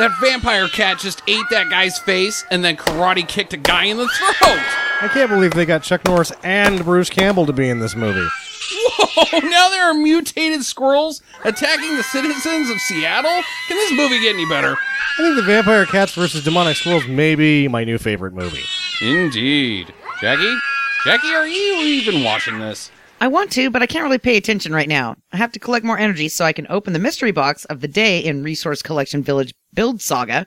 That vampire cat just ate that guy's face and then karate kicked a guy in the throat. I can't believe they got Chuck Norris and Bruce Campbell to be in this movie. Whoa, now there are mutated squirrels attacking the citizens of Seattle? Can this movie get any better? I think the Vampire Cats versus Demonic Squirrels may be my new favorite movie. Indeed. Jackie? Jackie, are you even watching this? I want to, but I can't really pay attention right now. I have to collect more energy so I can open the mystery box of the day in Resource Collection Village Build Saga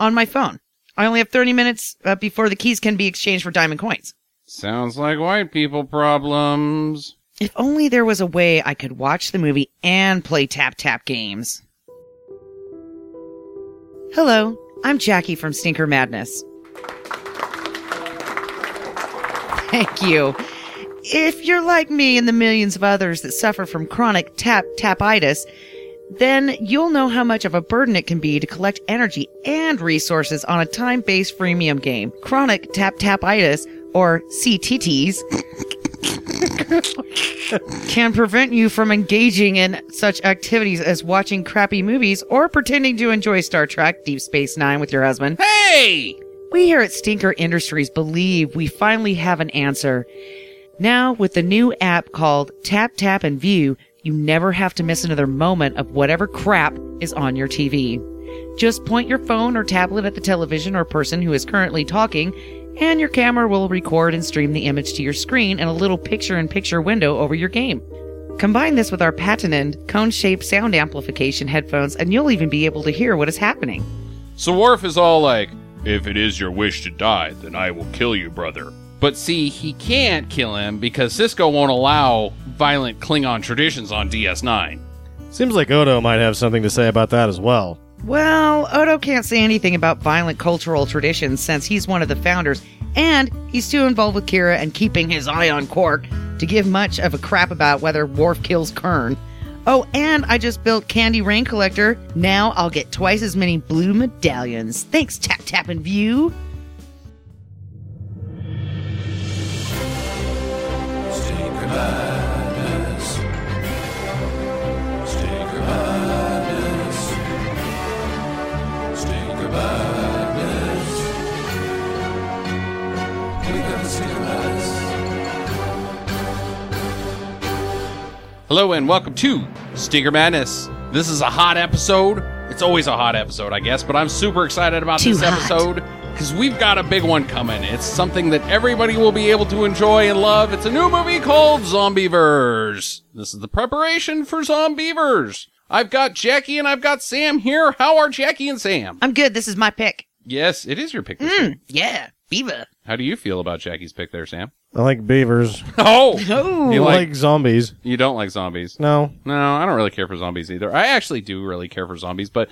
on my phone. I only have 30 minutes uh, before the keys can be exchanged for diamond coins. Sounds like white people problems. If only there was a way I could watch the movie and play tap tap games. Hello, I'm Jackie from Stinker Madness. Thank you. If you're like me and the millions of others that suffer from chronic tap tapitis, then you'll know how much of a burden it can be to collect energy and resources on a time-based freemium game. Chronic tap tapitis, or CTTs, can prevent you from engaging in such activities as watching crappy movies or pretending to enjoy Star Trek Deep Space Nine with your husband. Hey! We here at Stinker Industries believe we finally have an answer. Now, with the new app called Tap Tap and View, you never have to miss another moment of whatever crap is on your TV. Just point your phone or tablet at the television or person who is currently talking, and your camera will record and stream the image to your screen in a little picture in picture window over your game. Combine this with our patented cone shaped sound amplification headphones, and you'll even be able to hear what is happening. So Worf is all like, If it is your wish to die, then I will kill you, brother. But see, he can't kill him because Sisko won't allow violent Klingon traditions on DS9. Seems like Odo might have something to say about that as well. Well, Odo can't say anything about violent cultural traditions since he's one of the founders, and he's too involved with Kira and keeping his eye on Quark to give much of a crap about whether Worf kills Kurn. Oh, and I just built Candy Rain Collector. Now I'll get twice as many blue medallions. Thanks, Tap Tap and View. Hello and welcome to Stinker Madness. This is a hot episode. It's always a hot episode, I guess, but I'm super excited about Too this hot. episode because we've got a big one coming. It's something that everybody will be able to enjoy and love. It's a new movie called Zombeavers. This is the preparation for Zombeavers. I've got Jackie and I've got Sam here. How are Jackie and Sam? I'm good. This is my pick. Yes, it is your pick. this Mm, week. yeah, Beaver. How do you feel about Jackie's pick there, Sam? I like beavers. Oh, Oh, You like- like zombies. you don't like zombies. No. No, I don't really care for zombies either. I actually do really care for zombies, but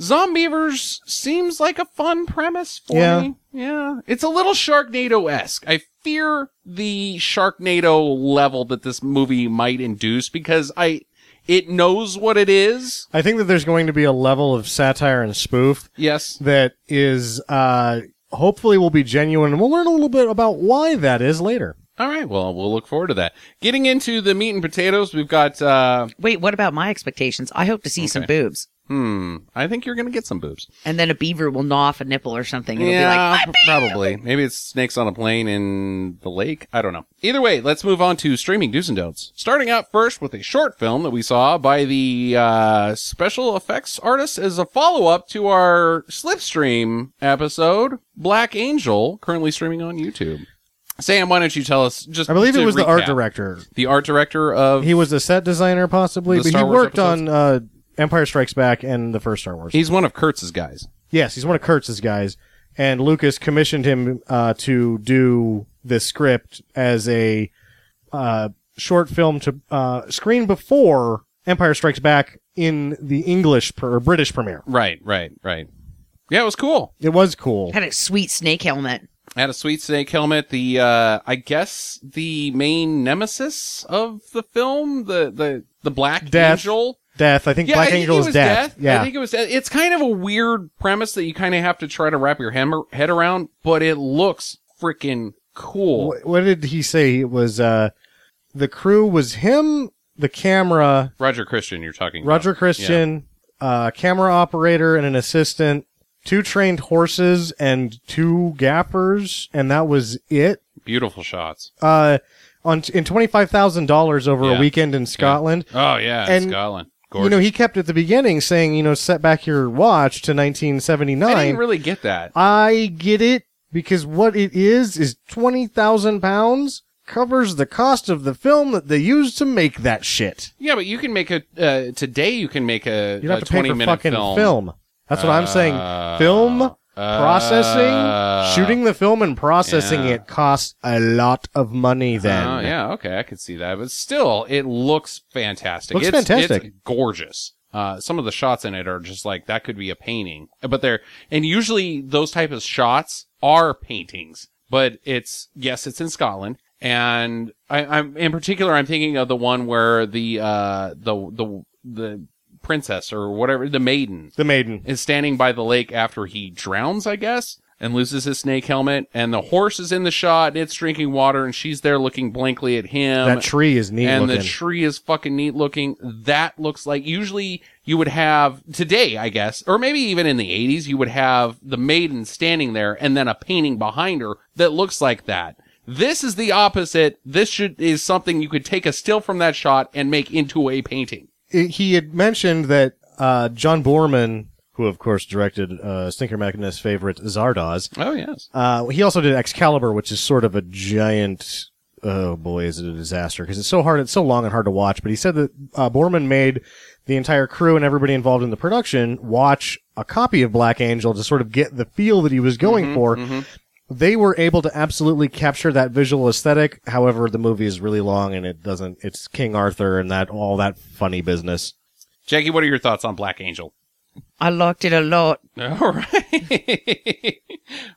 Zombeavers seems like a fun premise for Yeah. me. Yeah. It's a little Sharknado esque. I fear the Sharknado level that this movie might induce because I, it knows what it is. I think that there's going to be a level of satire and spoof Yes. that is, uh, hopefully we'll be genuine. And we'll learn a little bit about why that is later. All right. Well, we'll look forward to that. Getting into the meat and potatoes, we've got, uh, wait, what about my expectations? I hope to see some boobs. Hmm, I think you're going to get some boobs. And then a beaver will gnaw off a nipple or something. It'll yeah, be like, probably. Maybe it's snakes on a plane in the lake. I don't know. Either way, let's move on to streaming do's and don'ts. Starting out first with a short film that we saw by the uh, special effects artist as a follow up to our Slipstream episode, Black Angel, currently streaming on YouTube. Sam, why don't you tell us just? I believe it to was the art director. The art director of He was a set designer, possibly, The but Star he Wars worked episodes? on uh, Empire Strikes Back and the first Star Wars. He's one of Kurtz's guys. yes, he's one of Kurtz's guys, and Lucas commissioned him uh, to do this script as a uh, short film to uh, screen before Empire Strikes Back in the English per- or British premiere. Right, right, right. Yeah, it was cool. It was cool. had a sweet snake helmet. had a sweet snake helmet. The uh I guess the main nemesis of the film, the the the Black Death. Angel. Death. I think Yeah, Black I think Angel is was death. Yeah. I think it was. Death. It's kind of a weird premise that you kind of have to try to wrap your hem- head around, but it looks freaking cool. Wh- what did he say? It was uh, the crew was him, the camera, Roger Christian, you're talking. Roger about. Christian, uh, camera operator, and an assistant, two trained horses and two gappers, and that was it. Beautiful shots. Uh, on in twenty five thousand dollars over Yeah. a weekend in Scotland. Oh yeah, And, Scotland. Gorgeous. You know, he kept at the beginning saying, you know, set back your watch to 1979. I didn't really get that. I get it because what it is is twenty thousand pounds covers the cost of the film that they used to make that shit. Yeah, but you can make a uh, today. You can make a, You don't a have to pay for minute fucking film. film. That's what I'm saying. Uh, Film processing, uh, shooting the film and processing yeah. it costs a lot of money. Then Oh yeah, okay, I could see that, but still, it looks fantastic. Looks it's, fantastic. It's gorgeous. Uh, some of the shots in it are just like that could be a painting, but they're and usually those type of shots are paintings. But it's yes, it's in Scotland, and I, I'm in particular I'm thinking of the one where the uh the the the princess or whatever the maiden the maiden. is standing by the lake after he drowns, I guess, and loses his snake helmet. And the horse is in the shot, and it's drinking water, and she's there looking blankly at him. That tree is neat and looking. the tree is fucking neat looking. That looks like usually you would have today, I guess, or maybe even in the 80s, you would have the maiden standing there and then a painting behind her that looks like that. This is the opposite. This should is something you could take a still from that shot and make into a painting. It- he had mentioned that uh, John Boorman, who of course directed uh, Stinker Machinist's favorite Zardoz, Oh yes. uh, he also did Excalibur, which is sort of a giant. Oh boy, is it a disaster because it's so hard, it's so long and hard to watch. But he said that uh, Boorman made the entire crew and everybody involved in the production watch a copy of Black Angel to sort of get the feel that he was going for. They were able to absolutely capture that visual aesthetic. However, the movie is really long and it doesn't. It's King Arthur and that all that funny business. Jackie, what are your thoughts on Black Angel? I liked it a lot. All right.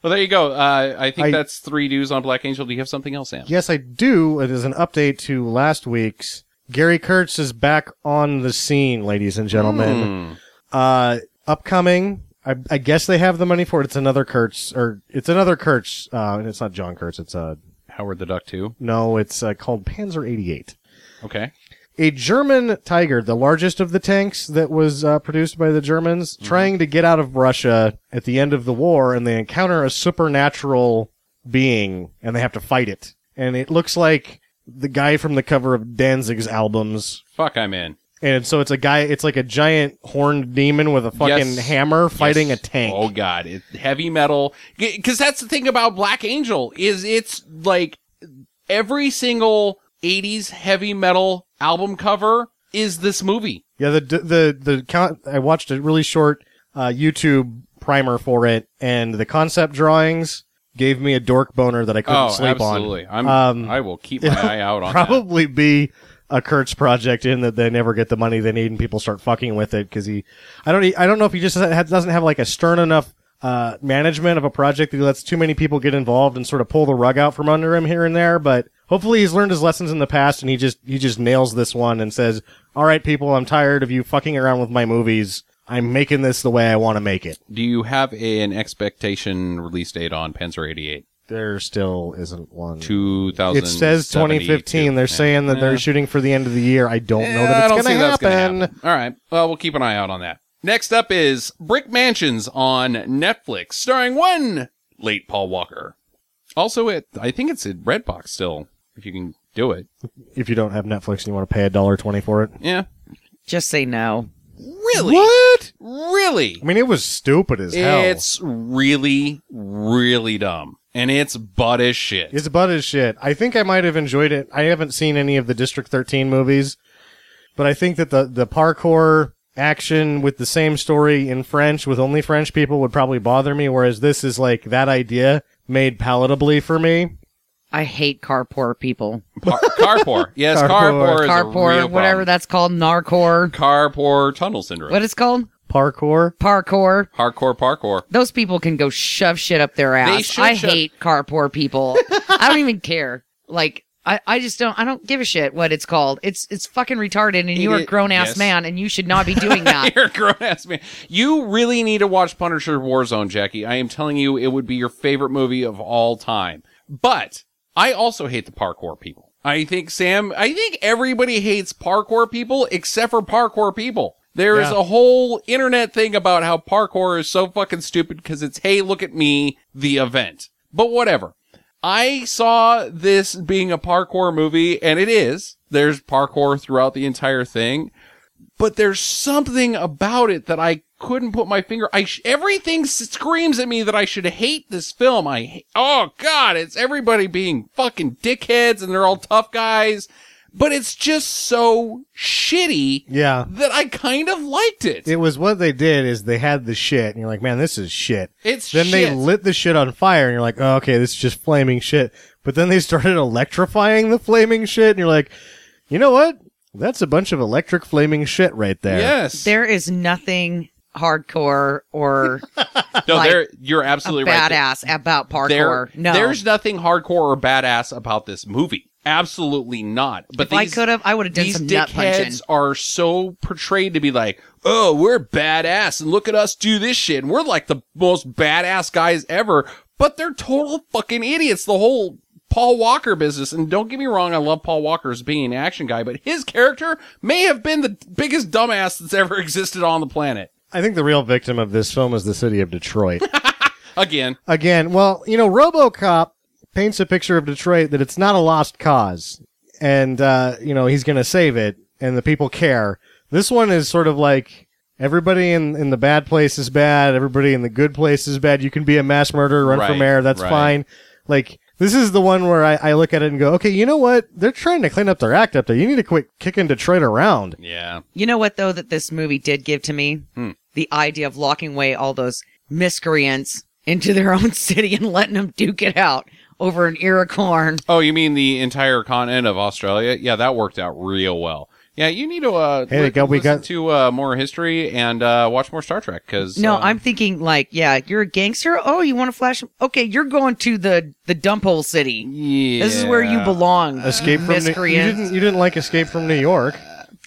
well, there you go. Uh, I think I- that's three dues on Black Angel. Do you have something else, Sam? Yes, I do. It is an update to last week's. Gary Kurtz is back on the scene, ladies and gentlemen. Hmm. Uh, upcoming. I, I guess they have the money for it. It's another Kurtz, or it's another Kurtz. Uh, and it's not John Kurtz. It's uh, Howard the Duck too. no, it's uh, called Panzer 88. Okay. A German Tiger, the largest of the tanks that was uh, produced by the Germans, trying to get out of Russia at the end of the war, and they encounter a supernatural being, and they have to fight it. And it looks like the guy from the cover of Danzig's albums. Fuck, I'm in. And so it's a guy, it's like a giant horned demon with a fucking Yes. hammer fighting Yes. a tank. Oh god, it, heavy metal. Because that's the thing about Black Angel is it's like every single '80s heavy metal album cover is this movie. Yeah, the the the count. I watched a really short uh, YouTube primer for it, and the concept drawings gave me a dork boner that I couldn't oh, sleep absolutely. on. I'm. Um, I will keep my eye out on that. Probably be a Kurtz project in that they never get the money they need, and people start fucking with it because he. I don't. I don't know if he just doesn't have like a stern enough. Uh, management of a project that he lets too many people get involved and sort of pull the rug out from under him here and there, but hopefully he's learned his lessons in the past and he just he just nails this one and says, "All right, people, I'm tired of you fucking around with my movies. I'm making this the way I want to make it." Do you have a, an expectation release date on Panzer 88? There still isn't one. 2000. It says 2015. They're saying that they're shooting for the end of the year. I don't know that it's going to that's happen. All right. Well, we'll keep an eye out on that. Next up is Brick Mansions on Netflix, starring one late Paul Walker. Also, it I think it's in Redbox still, if you can do it. If you don't have Netflix and you want to pay a dollar twenty for it, Yeah. Just say no. Really? what? Really? I mean, it was stupid as hell. It's really, really dumb. And it's butt as shit. It's butt as shit. I think I might have enjoyed it. I haven't seen any of the District 13 movies, but I think that the, the parkour action with the same story in French with only French people would probably bother me, whereas this is like that idea made palatably for me. I hate carpoor people. Par- carpour. Yes, Carpour. carpour, is a Carpour, real whatever problem. that's called, narcor. Carpour tunnel syndrome. What it's called? Parkour. Parkour. Hardcore parkour. Those people can go shove shit up their ass. should I shove- hate carpoor people. I don't even care. Like I, I just don't I don't give a shit what it's called. It's it's fucking retarded and you It are a grown ass yes. man and you should not be doing that. You're a grown ass man. You really need to watch Punisher Warzone, Jackie. I am telling you, it would be your favorite movie of all time. But I also hate the parkour people. I think Sam, I think everybody hates parkour people except for parkour people. There is Yeah. a whole internet thing about how parkour is so fucking stupid because it's, hey, look at me, the event. But whatever. I saw this being a parkour movie, and it is. There's parkour throughout the entire thing. But there's something about it that I couldn't put my finger. I sh- everything screams at me that I should hate this film. I ha- oh god, it's everybody being fucking dickheads, and they're all tough guys. But it's just so shitty Yeah. that I kind of liked it. It was what they did is they had the shit, and you're like, man, this is shit. It's then they lit the shit on fire, and you're like, oh, okay, this is just flaming shit. But then they started electrifying the flaming shit, and you're like, you know what? That's a bunch of electric flaming shit right there. yes. There is nothing hardcore or no, like there you're absolutely right. badass about parkour. There, no, there's nothing hardcore or badass about this movie. Absolutely not. But if I these- could have, I would have done these some dickheads are so portrayed to be like, oh, we're badass and look at us do this shit and we're like the most badass guys ever. But they're total fucking idiots. The whole Paul Walker business. And don't get me wrong, I love Paul Walker as being an action guy, but his character may have been the biggest dumbass that's ever existed on the planet. I think the real victim of this film is the city of Detroit. Again, Again, well, you know, RoboCop paints a picture of Detroit that it's not a lost cause, and uh, you know he's going to save it, and the people care. This one is sort of like everybody in in the bad place is bad, everybody in the good place is bad. You can be a mass murderer, run for Right, mayor, that's right. fine. Like this is the one where I, I look at it and go, okay, you know what? They're trying to clean up their act up there. You need to quit kicking Detroit around. yeah. You know what though that this movie did give to me? Hmm. The idea of locking away all those miscreants into their own city and letting them duke it out over an ear of corn. Oh, you mean the entire continent of Australia? Yeah, that worked out real well. Yeah, you need to uh, Hey, li- go- we got- to uh, more history and uh, watch more Star Trek because No, I'm thinking like, yeah, you're a gangster. Oh, you want to flash? Okay, you're going to the the dump hole city. yeah. This is where you belong. Escape from New- you didn't you didn't like Escape from New York.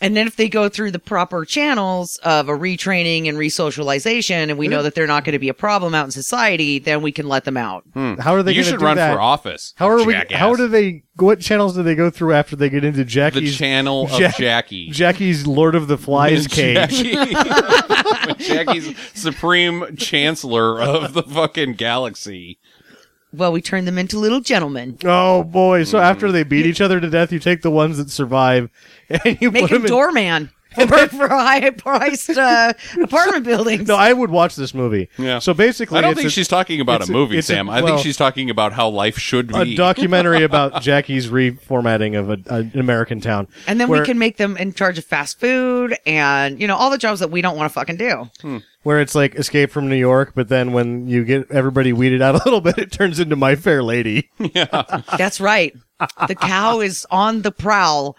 And then if they go through the proper channels of a retraining and resocialization, and we know that they're not going to be a problem out in society, then we can let them out. Hmm. How are they You going to should do run that? for office. How are we? jackass. How do they? What channels do they go through after they get into the Jackie's channel of Jack- Jackie? Jackie's Lord of the Flies cage? Jackie- Jackie's supreme chancellor of the fucking galaxy. Well, we turn them into little gentlemen. Oh boy! So after they beat each other to death, you take the ones that survive and you Make put him them in. doorman for, for high-priced uh, apartment buildings. No, I would watch this movie. Yeah. So basically, I don't it's think a, she's talking about a a- movie, it's a- Sam. I think she's talking about how life should be. a documentary about Jackie's reformatting of a, an American town. and then where, we can make them in charge of fast food and you know all the jobs that we don't want to fucking do. where it's like Escape from New York, but then when you get everybody weeded out a little bit, it turns into My Fair Lady. Yeah. That's right. The cow is on the prowl.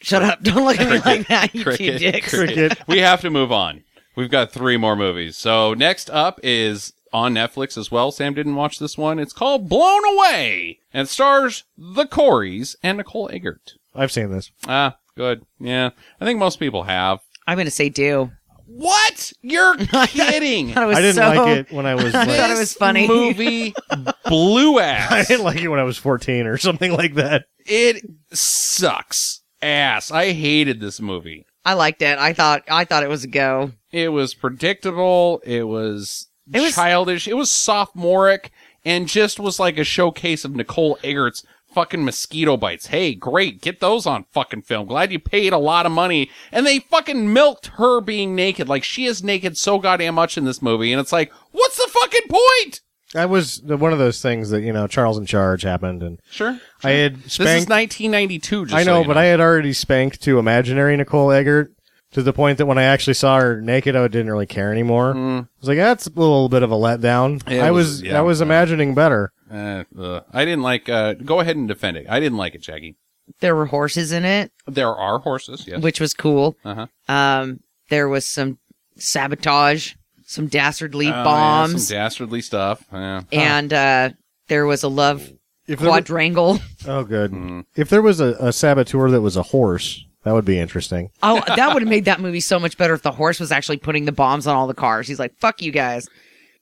Shut up! Don't look at me like that, you two Cricket, dicks. Cricket. we have to move on. We've got three more movies. So next up is on Netflix as well. Sam didn't watch this one. It's called Blown Away and it stars the Coreys and Nicole Eggert. I've seen this. Ah, good. Yeah, I think most people have. I'm going to say do. What? You're kidding? I thought it was I didn't so, like it when I was. I Like, thought it was funny. movie blue blew I ass. didn't like it when I was fourteen or something like that. It sucks ass. I hated this movie. I liked it. I thought I thought it was a go. It was predictable. It was, It was- childish. It was sophomoric and just was like a showcase of Nicole Eggert's fucking mosquito bites. Hey, great. Get those on fucking film. Glad you paid a lot of money. And they fucking milked her being naked. Like she is naked so goddamn much in this movie. And it's like, what's the fucking point? I was the- one of those things that you know Charles in Charge happened, and Sure. I had This is spanked. 1992. Just I so know, you but I had already spanked to imaginary Nicole Eggert to the point that when I actually saw her naked, I didn't really care anymore. I was like, that's a little bit of a letdown. Mm. It I was- was, yeah. I was imagining better. Uh, ugh. I didn't like. Uh, go ahead and defend it. I didn't like it, Jackie. There were horses in it, There are horses. Yes. which was cool. Uh huh. Um, there was some sabotage, some dastardly Oh, yeah, bombs, some dastardly stuff. Yeah. and uh, there was a love If there were- quadrangle. oh, good. Mm-hmm. If there was a, a saboteur that was a horse, that would be interesting. Oh, that would have made that movie so much better if the horse was actually putting the bombs on all the cars. He's like, "Fuck you guys,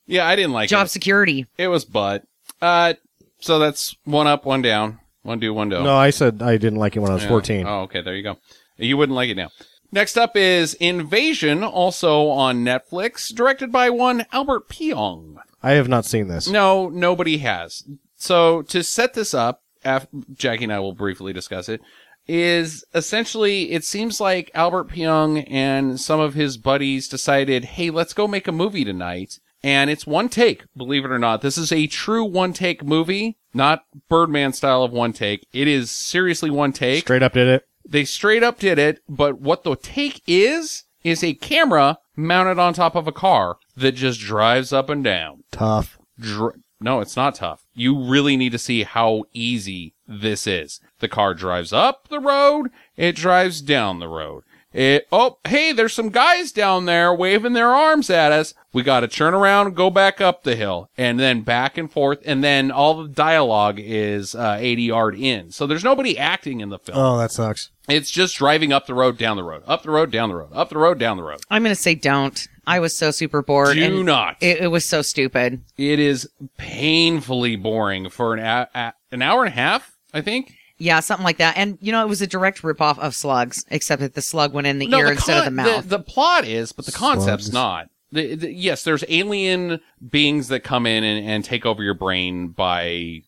Yeah, I didn't like job it. security." It was butt. Uh, so that's one up, one down, one do, one do. No, I said I didn't like it when I was Yeah. 14. Oh, okay. There you go. You wouldn't like it now. Next up is Invasion, also on Netflix, directed by one Albert Pyun. I have not seen this. No, nobody has. So to set this up, af- Jackie and I will briefly discuss it. Is essentially it seems like Albert Pyun and some of his buddies decided, hey, let's go make a movie tonight. And it's one take, believe it or not. This is a true one take movie, not Birdman style of one take. It is seriously one take. Straight up did it. They straight up did it, but what the take is, is a camera mounted on top of a car that just drives up and down. Tough. Dr- no, it's not tough. You really need to see how easy this is. The car drives up the road, it drives down the road. It, oh, hey, there's some guys down there waving their arms at us. We got to turn around and go back up the hill and then back and forth. And then all the dialogue is uh, ADR'd in. So there's nobody acting in the film. Oh, that sucks. It's just driving up the road, down the road, up the road, down the road, up the road, down the road. I'm going to say don't. I was so super bored. Do and not. It, it was so stupid. It is painfully boring for an a- a- an hour and a half, I think. Yeah, something like that. And, you know, it was a direct ripoff of Slugs, except that the slug went in the No, ear the instead of the mouth. The, plot is, but the concept's Slugs. not. The, the, yes, there's alien beings that come in and, and take over your brain by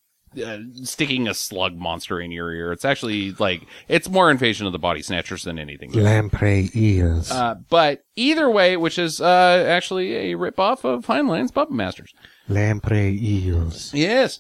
uh, sticking a slug monster in your ear. It's actually like it's more invasion of the body snatchers than anything. Lamprey eels. Uh, but either way, which is uh, actually a ripoff of Heinlein's Puppet Masters. Lamprey eels. Yes,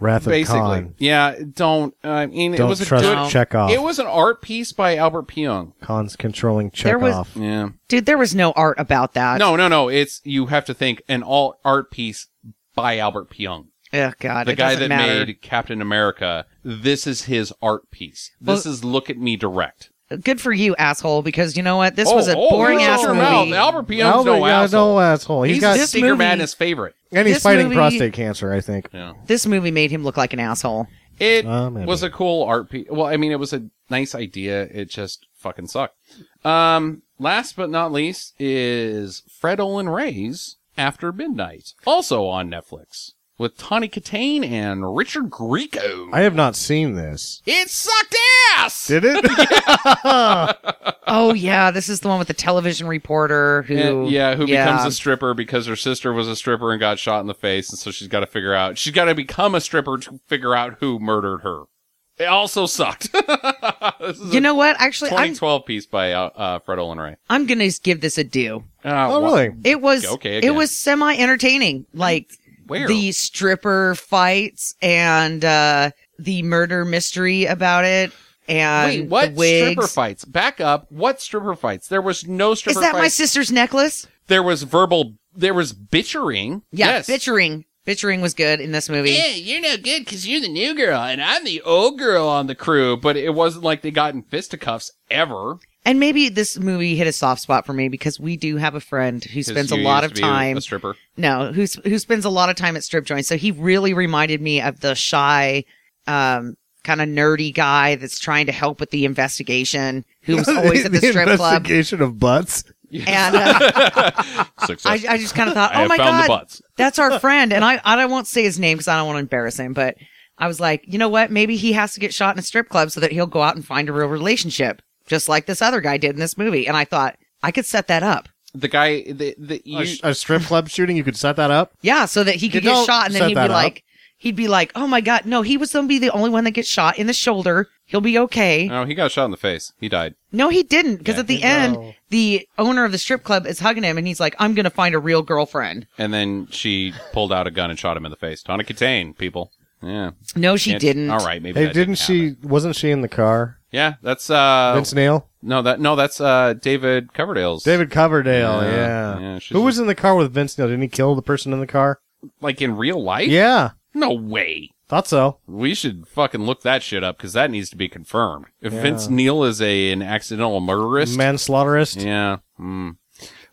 Wrath of basically. Khan. Yeah, don't. I mean, it Don't was a trust good. Chekhov. It was an art piece by Albert Pyun. Khan's controlling There was- Yeah. Dude, there was no art about that. No, no, no. It's you have to think an all art piece by Albert Pyun, Oh, God. the it guy doesn't that matter. made Captain America. This is his art piece. This is look at me direct. Good for you, asshole, because you know what? This was a Oh, oh, boring shut ass movie. mouth. Albert Pyun's Albert, no yeah, asshole. no asshole. He's, He's got, a This Stinker movie- Madness favorite. and he's this fighting movie- prostate cancer, I think. Yeah. This movie made him look like an asshole. It Uh, was a cool art piece. Well, I mean, it was a nice idea. It just fucking sucked. Um, last but not least is Fred Olen Ray's After Midnight, also on Netflix with Tawny Kitaen and Richard Grieco. I have not seen this. it sucked ass. Did it? Oh, yeah. This is the one with the television reporter who. And- yeah, who becomes a stripper because her sister was a stripper and got shot in the face, and so she's got to figure out she's got to become a stripper to figure out who murdered her. It also sucked. this is You a know what? Actually, I'm, 2012 piece by uh, uh, Fred Olen Ray. I'm going to give this a do. Uh, oh, wha- really? It was Okay, it was semi entertaining. Like Where? the stripper fights and uh the murder mystery about it and Wait, what stripper fights? Back up. What stripper fights? There was no stripper Is that fights. my sister's necklace? there was verbal. There was bitchering. Yeah, yes. bitchering. Bitchering was good in this movie. Yeah, you're no good because you're the new girl and I'm the old girl on the crew. But it wasn't like they got in fisticuffs ever. And maybe this movie hit a soft spot for me because we do have a friend who spends a lot of to be a- time A stripper. no, who who spends a lot of time at strip joints. So he really reminded me of the shy um kind of nerdy guy that's trying to help with the investigation who's was always at the, strip club. investigation of butts. And uh, I, I just kind of thought, oh have my god, butts. that's our friend. And I, I won't say his name because I don't want to embarrass him, but I was like, you know what? Maybe he has to get shot in a strip club so that he'll go out and find a real relationship, just like this other guy did in this movie. And I thought I could set that up. The guy. The, the, you, A, sh- a strip club shooting, you could set that up. Yeah, so that he could You get shot and then he'd that be up. like, he'd be like, oh my god, no, he was going to be the only one that gets shot in the shoulder. He'll be okay. No, he got shot in the face. He died. No, he didn't, because Yeah. at the No. end, the owner of the strip club is hugging him and he's like, I'm going to find a real girlfriend. And then she pulled out a gun and shot him in the face. Tawny Kitaen, people. Yeah. No, she Can't- didn't. All right, maybe. Hey, that didn't happen. she? Wasn't she in the car? Yeah, that's uh. Vince Neil, no, that no, that's uh David Coverdale's. David Coverdale. Yeah, Yeah. yeah, she's Who was in the car with Vince Neil? Didn't he kill the person in the car? like in real life. Yeah, No way. thought so. We should fucking look that shit up because that needs to be confirmed. If Yeah. Vince Neil is a an accidental murderist, Manslaughterist. yeah. Hmm.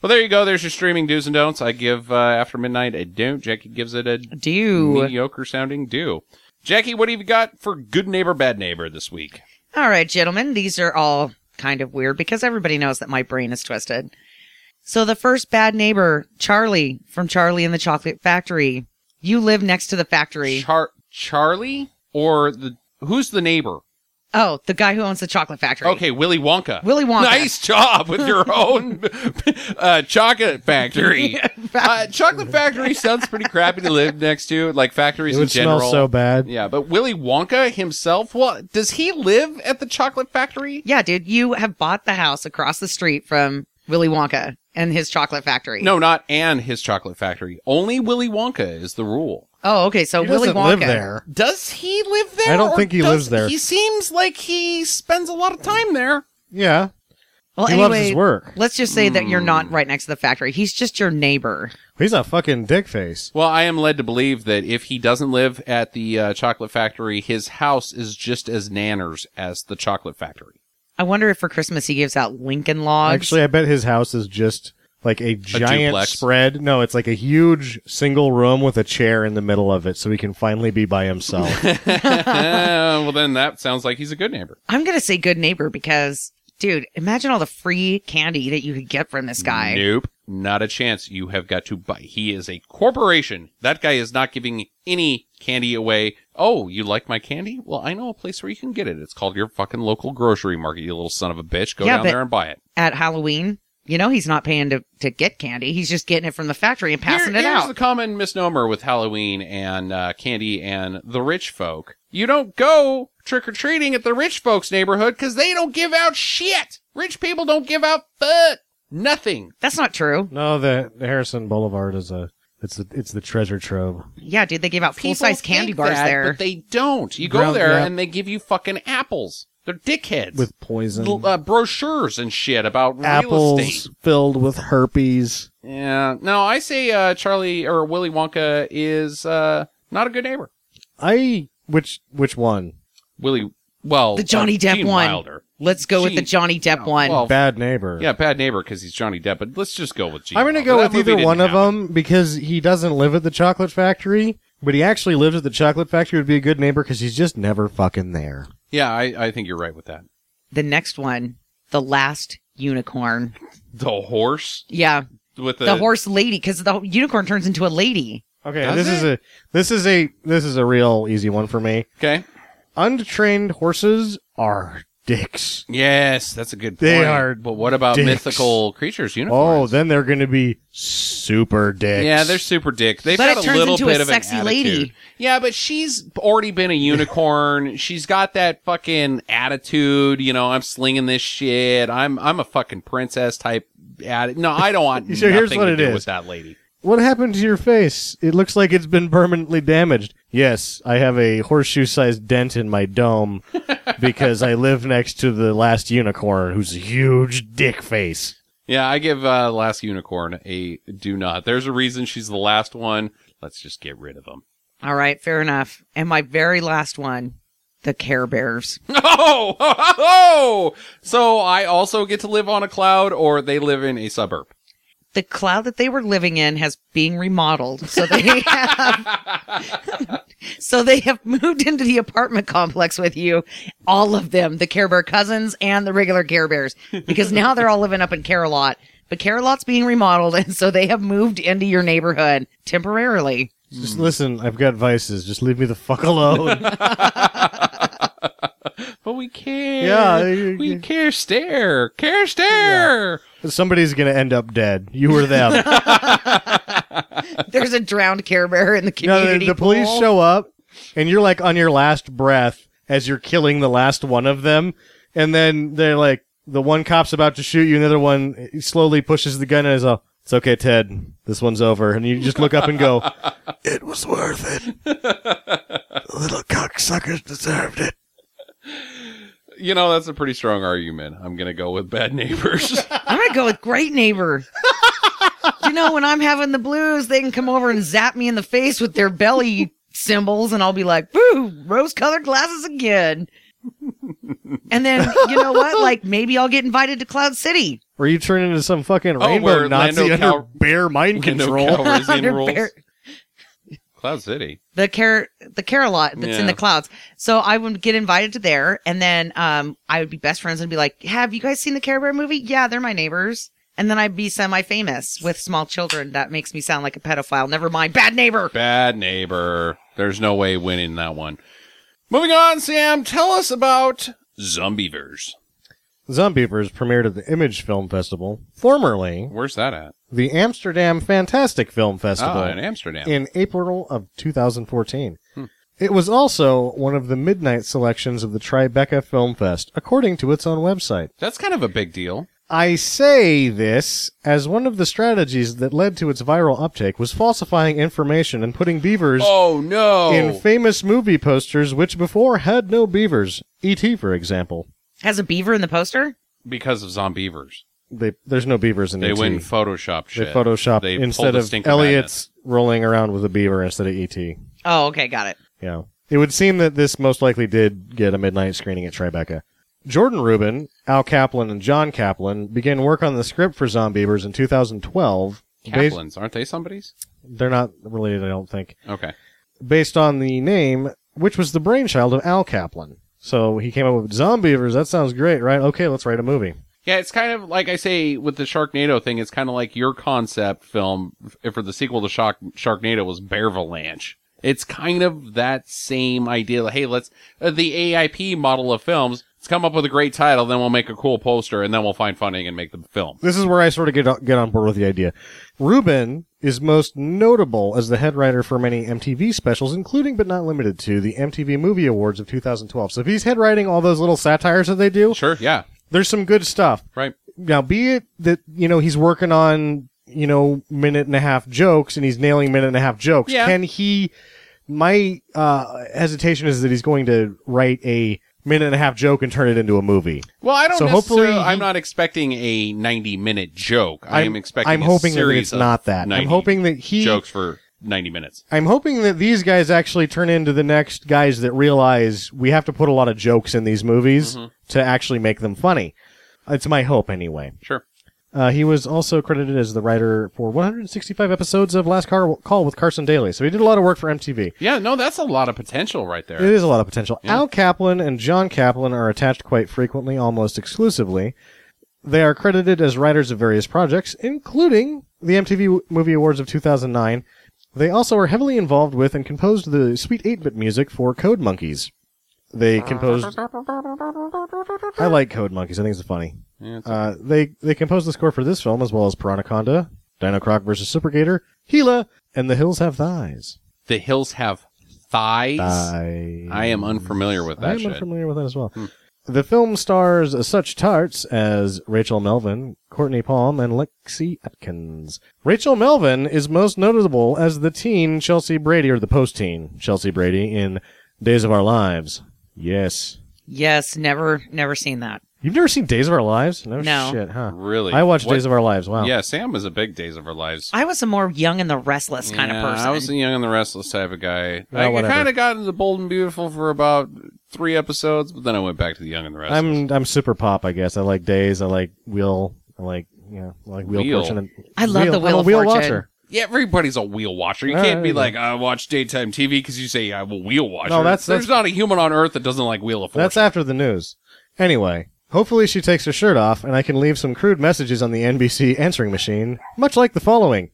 Well, there you go. There's your streaming do's and don'ts. I give uh, After Midnight a don't. Jackie gives it a Do. mediocre sounding do. Jackie, what have you got for good neighbor, bad neighbor this week? All right, gentlemen, these are all kind of weird because everybody knows that my brain is twisted. So the first bad neighbor, Charlie from Charlie and the Chocolate Factory. You live next to the factory. Char- Charlie or the who's the neighbor? Oh, the guy who owns the chocolate factory. Okay, Willy Wonka. Willy Wonka. Nice job with your own uh, chocolate factory. uh, chocolate factory sounds pretty crappy to live next to, like factories It in would general. smell so bad. Yeah, but Willy Wonka himself, well, does he live at the chocolate factory? Yeah, dude, you have bought the house across the street from Willy Wonka and his chocolate factory. No, not and his chocolate factory. Only Willy Wonka is the rule. Oh, okay. So He Willy doesn't Wonka. live there. Does he live there? I don't or think he does- lives there. He seems like he spends a lot of time there. Yeah, Well, he anyway, loves his work. let's just say that you're not Hmm. right next to the factory. He's just your neighbor. He's a fucking dick face. Well, I am led to believe that if he doesn't live at the uh, chocolate factory, his house is just as nanners as the chocolate factory. I wonder if for Christmas he gives out Lincoln logs. Actually, I bet his house is just like a giant duplex. spread. No, it's like a huge single room with a chair in the middle of it, so he can finally be by himself. Well, then that sounds like he's a good neighbor. I'm gonna say good neighbor because, dude, imagine all the free candy that you could get from this guy. Nope, not a chance. You have got to buy. He is a corporation. That guy is not giving any candy away. Oh, you like my candy? Well, I know a place where you can get it. It's called your fucking local grocery market. You little son of a bitch. Go Yeah, down there and buy it. At Halloween, you know he's not paying to, to get candy. He's just getting it from the factory and passing Here- it here's out. the common misnomer with Halloween and uh, candy and the rich folk. You don't go trick or treating at the rich folks' neighborhood because they don't give out shit. Rich people don't give out fuck. Nothing. That's not true. no, the, the Harrison Boulevard is a it's the, it's the treasure trove. Yeah, dude, they give out full People size candy think bars that, there. but they don't. You go Ground- there yeah. and they give you fucking apples. They're dickheads with poison. L- uh, brochures and shit about real Apples estate. filled with herpes. Yeah, no, I say uh, Charlie or Willy Wonka is uh, not a good neighbor. I which which one? Willy, well, The Johnny uh, Depp Gene one. Wilder. Let's go with the Johnny Depp one. well, Bad neighbor. Yeah, bad neighbor because he's Johnny Depp. But let's just go with Gene. I'm gonna go with either didn't one of them because he doesn't live at the chocolate factory, but he actually lives at the chocolate factory. Would be a good neighbor because he's just never fucking there. Yeah, I, I think you're right with that. the next one, the last unicorn. The horse Yeah, with the, the horse lady, because the unicorn turns into a lady. Okay, Does this is a this is a this is a real easy one for me. Okay. Untrained horses are dicks. Yes, that's a good point. They are But what about dicks. mythical creatures? Oh, then they're going to be super dicks. Yeah, they're super dick. They've But got it a turns little into bit a of an sexy attitude. lady. Yeah, but she's already been a unicorn. she's got that fucking attitude. You know, I'm slinging this shit. I'm I'm a fucking princess type. Atti- no, I don't want So nothing here's what to it do is. with that lady. What happened to your face? It looks like it's been permanently damaged. Yes, I have a horseshoe-sized dent in my dome because I live next to the last unicorn, who's a huge dick face. Yeah, I give uh, Last Unicorn a do not. There's a reason she's the last one. Let's just get rid of them. All right, fair enough. And my very last one, the Care Bears. Oh, ho, ho, ho! so I also get to live on a cloud, or they live in a suburb. The cloud that they were living in has being remodeled, so they have so they have moved into the apartment complex with you, all of them, the Care Bear cousins and the regular Care Bears, because now they're all living up in Care-a-Lot. But Care-a-Lot's being remodeled, and so they have moved into your neighborhood temporarily. Just listen, I've got vices. Just leave me the fuck alone. But we care. Yeah, we you- care. Stare, care, stare. Somebody's gonna end up dead. You or them. There's a drowned Care Bear in the No, the, community. the police show up, and you're like on your last breath as you're killing the last one of them, and then they're like, the one cop's about to shoot you, and the other one slowly pushes the gun and is all, "It's okay, Ted. This one's over." And you just look up and go, "It was worth it. The little cocksuckers deserved it." You know that's a pretty strong argument. I'm gonna go with bad neighbors. I'm gonna go with great neighbor. you know, when I'm having the blues, they can come over and zap me in the face with their belly symbols, and I'll be like, "Boo, rose-colored glasses again." and then you know what? Like maybe I'll get invited to Cloud City. Or you turn into some fucking Oh, rainbow where Nazi Lando under Cal- bear mind Lando control. Calrissian Under rules. Bear- Cloud City. the car the Care-a-Lot that's in Yeah. the clouds. So I would get invited to there, and then um I would be best friends and be like, "Have you guys seen the Care Bear movie? Yeah, they're my neighbors." And then I'd be semi-famous with small children. That makes me sound like a pedophile. Never mind, bad neighbor. Bad neighbor. There's no way winning that one. Moving on, Sam, tell us about Zombeavers. Zombeavers premiered at the Image Film Festival, formerly Where's that at? The Amsterdam Fantastic Film Festival, Oh, in Amsterdam. in April of 2014. Hmm. It was also one of the midnight selections of the Tribeca Film Fest, according to its own website. That's kind of a big deal. I say this as one of the strategies that led to its viral uptake was falsifying information and putting beavers Oh no! in famous movie posters which before had no beavers. E.T., for example. Has a beaver in the poster? because of Zombeavers. They, there's no beavers in They E.T. went Photoshop They shit. Photoshop They pulled instead the of stink Elliot's rolling around with a beaver instead of E.T. Oh, okay, got it. Yeah. It would seem that this most likely did get a midnight screening at Tribeca. Jordan Rubin, Al Kaplan, and John Kaplan began work on the script for Zombeavers in 2012. Based- Kaplans, aren't they somebody's? they're not related, I don't think. Okay. Based on the name, which was the brainchild of Al Kaplan. So he came up with Zombeavers. That sounds great, right? Okay, let's write a movie. Yeah, it's kind of like I say with the Sharknado thing. It's kind of like your concept film for the sequel to Shark Sharknado was Bearvalanche. It's kind of that same idea. Like, hey, let's uh, the AIP model of films. Let's come up with a great title, then we'll make a cool poster, and then we'll find funding and make the film. This is where I sort of get on- get on board with the idea. Rubin is most notable as the head writer for many MTV specials, including but not limited to the MTV Movie Awards of 2012. So if he's head writing all those little satires that they do, Sure, yeah, there's some good stuff. right. Now, be it that you know he's working on you know minute and a half jokes and he's nailing minute and a half jokes. Yeah. Can he? My uh, hesitation is that he's going to write a minute and a half joke and turn it into a movie. Well, I don't. So hopefully I'm not expecting a 90 minute joke. I am I'm- expecting. I'm a hoping that series it's of not that. I'm hoping that he jokes for 90 minutes. I'm hoping that these guys actually turn into the next guys that realize we have to put a lot of jokes in these movies Mm-hmm. to actually make them funny. It's my hope, anyway. Sure. Uh, he was also credited as the writer for 165 episodes of Last Car- Call with Carson Daly, so he did a lot of work for MTV. Yeah, no, that's a lot of potential right there. It is a lot of potential. Al Kaplan and John Kaplan are attached quite frequently, almost exclusively. They are credited as writers of various projects, including the MTV Movie Awards of 2009. They also are heavily involved with and composed the Sweet 8-bit music for Code Monkeys. They composed. I like Code Monkeys. I think it's funny. Yeah, it's- Uh, they they composed the score for this film as well as Piranaconda, Dino Croc vs. Super Gator, Gila, and The Hills Have Thighs. the hills have thighs. Thighs. I am unfamiliar with that. I am shit. Hmm. unfamiliar with that as well. The film stars such tarts as Rachel Melvin, Cortney Palm, and Lexi Atkins. Rachel Melvin is most notable as the teen Chelsea Brady, or the post-teen Chelsea Brady in Days of Our Lives. Yes. Yes, never, never seen that. You've never seen Days of Our Lives? No, No. shit, huh? Really? I watched What- Days of Our Lives. Wow. Yeah, Sam was a big Days of Our Lives. I was a more young and the restless kind Yeah, of person. I was the young and the restless type of guy. Oh, well, I, whatever. kind of got into Bold and Beautiful for about three episodes, but then I went back to the young and the restless. I'm I'm super pop, I guess. I like Days. I like Wheel. I like yeah. I like Wheel, Wheel. Fortune. And, I love the Wheel I'm Wheel a of Wheel Fortune. watcher. yeah, everybody's a wheel watcher. You can't right, be yeah. like, I watch daytime TV because you say I'm a wheel watcher. No, that's- There's that's- not a human on earth that doesn't like Wheel of Fortune. That's after the news. Anyway, hopefully she takes her shirt off and I can leave some crude messages on the NBC answering machine, much like the following.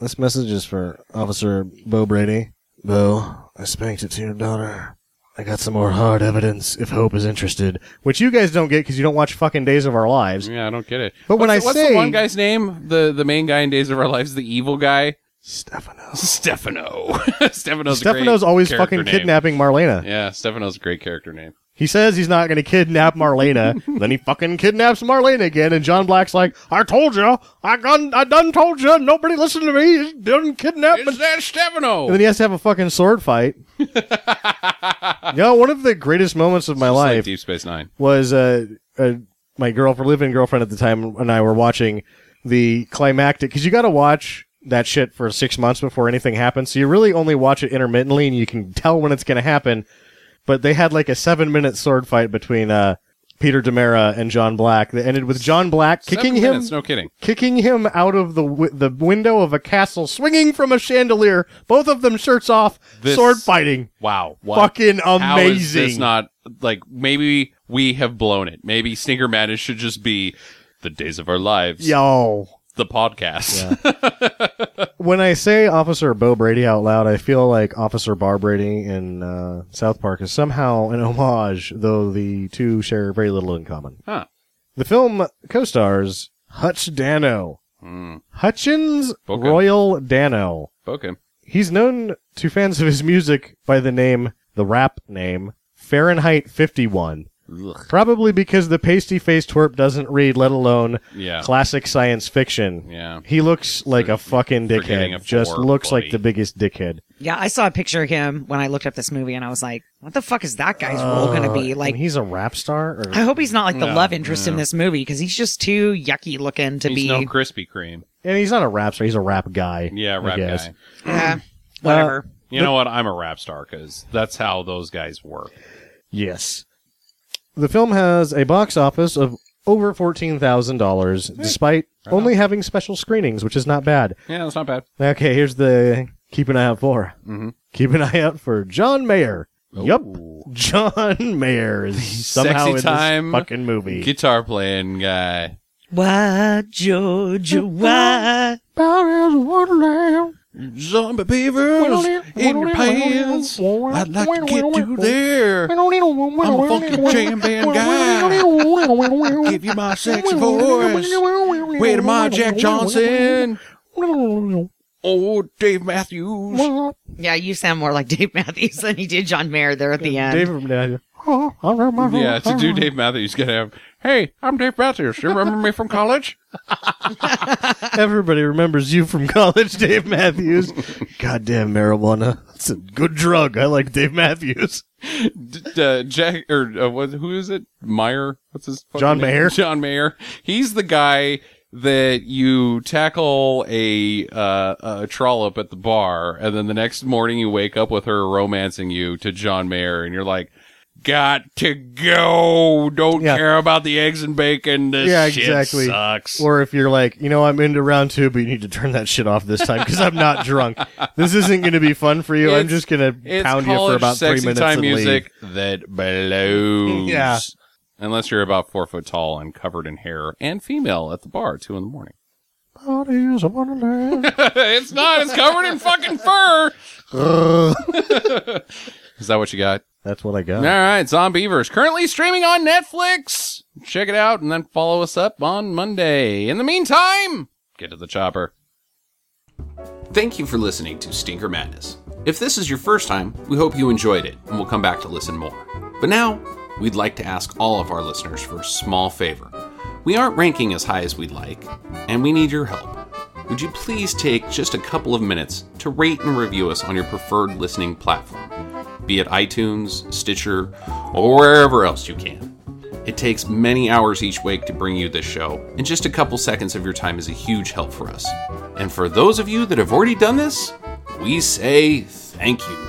This message is for Officer Bo Brady. Bo, I spanked it to your daughter. I got some more hard evidence if Hope is interested. Which you guys don't get because you don't watch fucking Days of Our Lives. yeah, I don't get it. But when what's, I what's say- the one guy's name? The the main guy in Days of Our Lives, the evil guy, Stefano. Stefano. Stefano's a Stefano's great always character fucking name. kidnapping Marlena. Yeah, Stefano's a great character name. He says he's not going to kidnap Marlena. then he fucking kidnaps Marlena again, and John Black's like, "I told you, I done, I done told you. Nobody listened to me. He done kidnap." Is that Stefano? And then he has to have a fucking sword fight. you know, one of the greatest moments of my Just like life Deep Space Nine. was uh, uh, my girlfriend, living girlfriend at the time, and I were watching the climactic because you got to watch that shit for six months before anything happens. So you really only watch it intermittently, and you can tell when it's going to happen. But they had like a seven minute sword fight between uh, Peter DiMera and John Black that ended with John Black kicking Seven him minutes, no kidding. kicking him out of the wi- the window of a castle, swinging from a chandelier, both of them shirts off, This- sword fighting. Wow. What? Fucking How is this amazing. not like maybe we have blown it. Maybe Stinker Madness should just be the days of our lives. Yo, the podcast. when I say Officer Bo Brady out loud, I feel like Officer Barbrady in uh, South Park is somehow an homage, though the two share very little in common. Huh. The film co-stars Hutch Dano, Hmm. Hutchins. Royal Dano. Okay. He's known to fans of his music by the name, the rap name, Fahrenheit 51. Ugh. Probably because the pasty faced twerp doesn't read, let alone Yeah. classic science fiction. Yeah. He looks like a fucking dickhead. a Just looks buddy. like the biggest dickhead. Yeah, I saw a picture of him when I looked up this movie, and I was like, "What the fuck is that guy's role going to be?" Uh, Like, he's a rap star. Or, I hope he's not like the Yeah, love interest in this movie because he's just too yucky looking to He's be. no Krispy Kreme. and he's not a rap star. He's a rap guy. Yeah, I rap guess. guy. Yeah, whatever. You know what? I'm a rap star because that's how those guys work. Yes. The film has a box office of over fourteen thousand dollars, despite only having special screenings, which is not bad. Yeah, that's not bad. Okay, here's the keep an eye out for. Mhm. Keep an eye out for John Mayer. Yup, Ooh. John Mayer is somehow Sexy in time this fucking movie. Guitar playing guy. Why, Georgia? Why? Zombie beavers in your pants. I'd like to get you there. I'm a funky jam band guy. Give you my sexy voice. Wait a minute, Jack Johnson. Oh, Dave Matthews. Yeah, you sound more like Dave Matthews than you did John Mayer there at the end. David, Yeah, to do Dave Matthews, you gotta have. Hey, I'm Dave Matthews. You remember me from college? Everybody remembers you from college, Dave Matthews. Goddamn marijuana. It's a good drug. I like Dave Matthews. D- uh, Jack or uh, what, who is it? Mayer. What's his fucking John name? Mayer? John Mayer. He's the guy that you tackle a uh, a trollop at the bar, and then the next morning you wake up with her romancing you to John Mayer, and you're like. Got to go. Don't Yeah. care about the eggs and bacon. This Yeah, shit exactly. sucks. Or if you're like, you know, I'm into round two, but you need to turn that shit off this time because I'm not drunk. This isn't going to be fun for you. I'm just going to pound you for about three minutes time music that blows. Yeah. Unless you're about four foot tall and covered in hair and female at the bar at two in the morning. leave. Parties of Wonderland. it's not. It's covered in fucking fur. Is that what you got? That's what I All got. right, Zombeavers currently streaming on Netflix. Check it out and then follow us up on Monday. In the meantime, get to the chopper. Thank you for listening to Stinker Madness. If this is your first time, we hope you enjoyed it and will come back to listen more. But now, we'd like to ask all of our listeners for a small favor. We aren't ranking as high as we'd like, and we need your help. Would you please take just a couple of minutes to rate and review us on your preferred listening platform, be it iTunes, Stitcher, or wherever else you can? It takes many hours each week to bring you this show, and just a couple seconds of your time is a huge help for us. And for those of you that have already done this, we say thank you.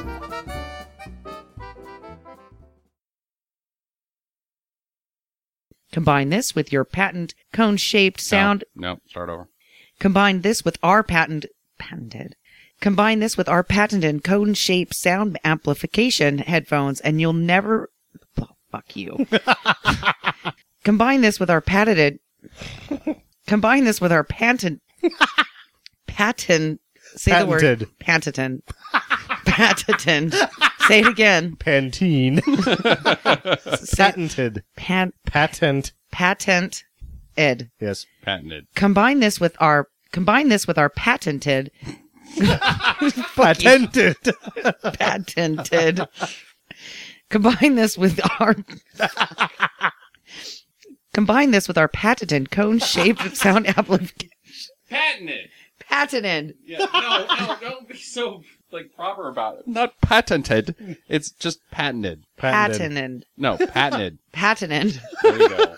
Combine this with your patent cone-shaped sound. No, no, start over. Combine this with our patent patented. Combine this with our patented cone-shaped sound amplification headphones, and you'll never. Oh, fuck you. Combine this with our patented. Combine this with our patent. Patent. Say the word. Patented. Patented. Say it again. Pantene. Patented. pan, Patent. patent. Ed. Yes. Patented. Combine this with our. Combine this with our patented. Patented. patented. Combine this with our Combine this with our patented cone-shaped sound amplification. Patented. Patented. Yeah, no, no, don't be so like proper about it. Not patented. It's just patented. Patented. Patented. No, patented. Patented. There you go.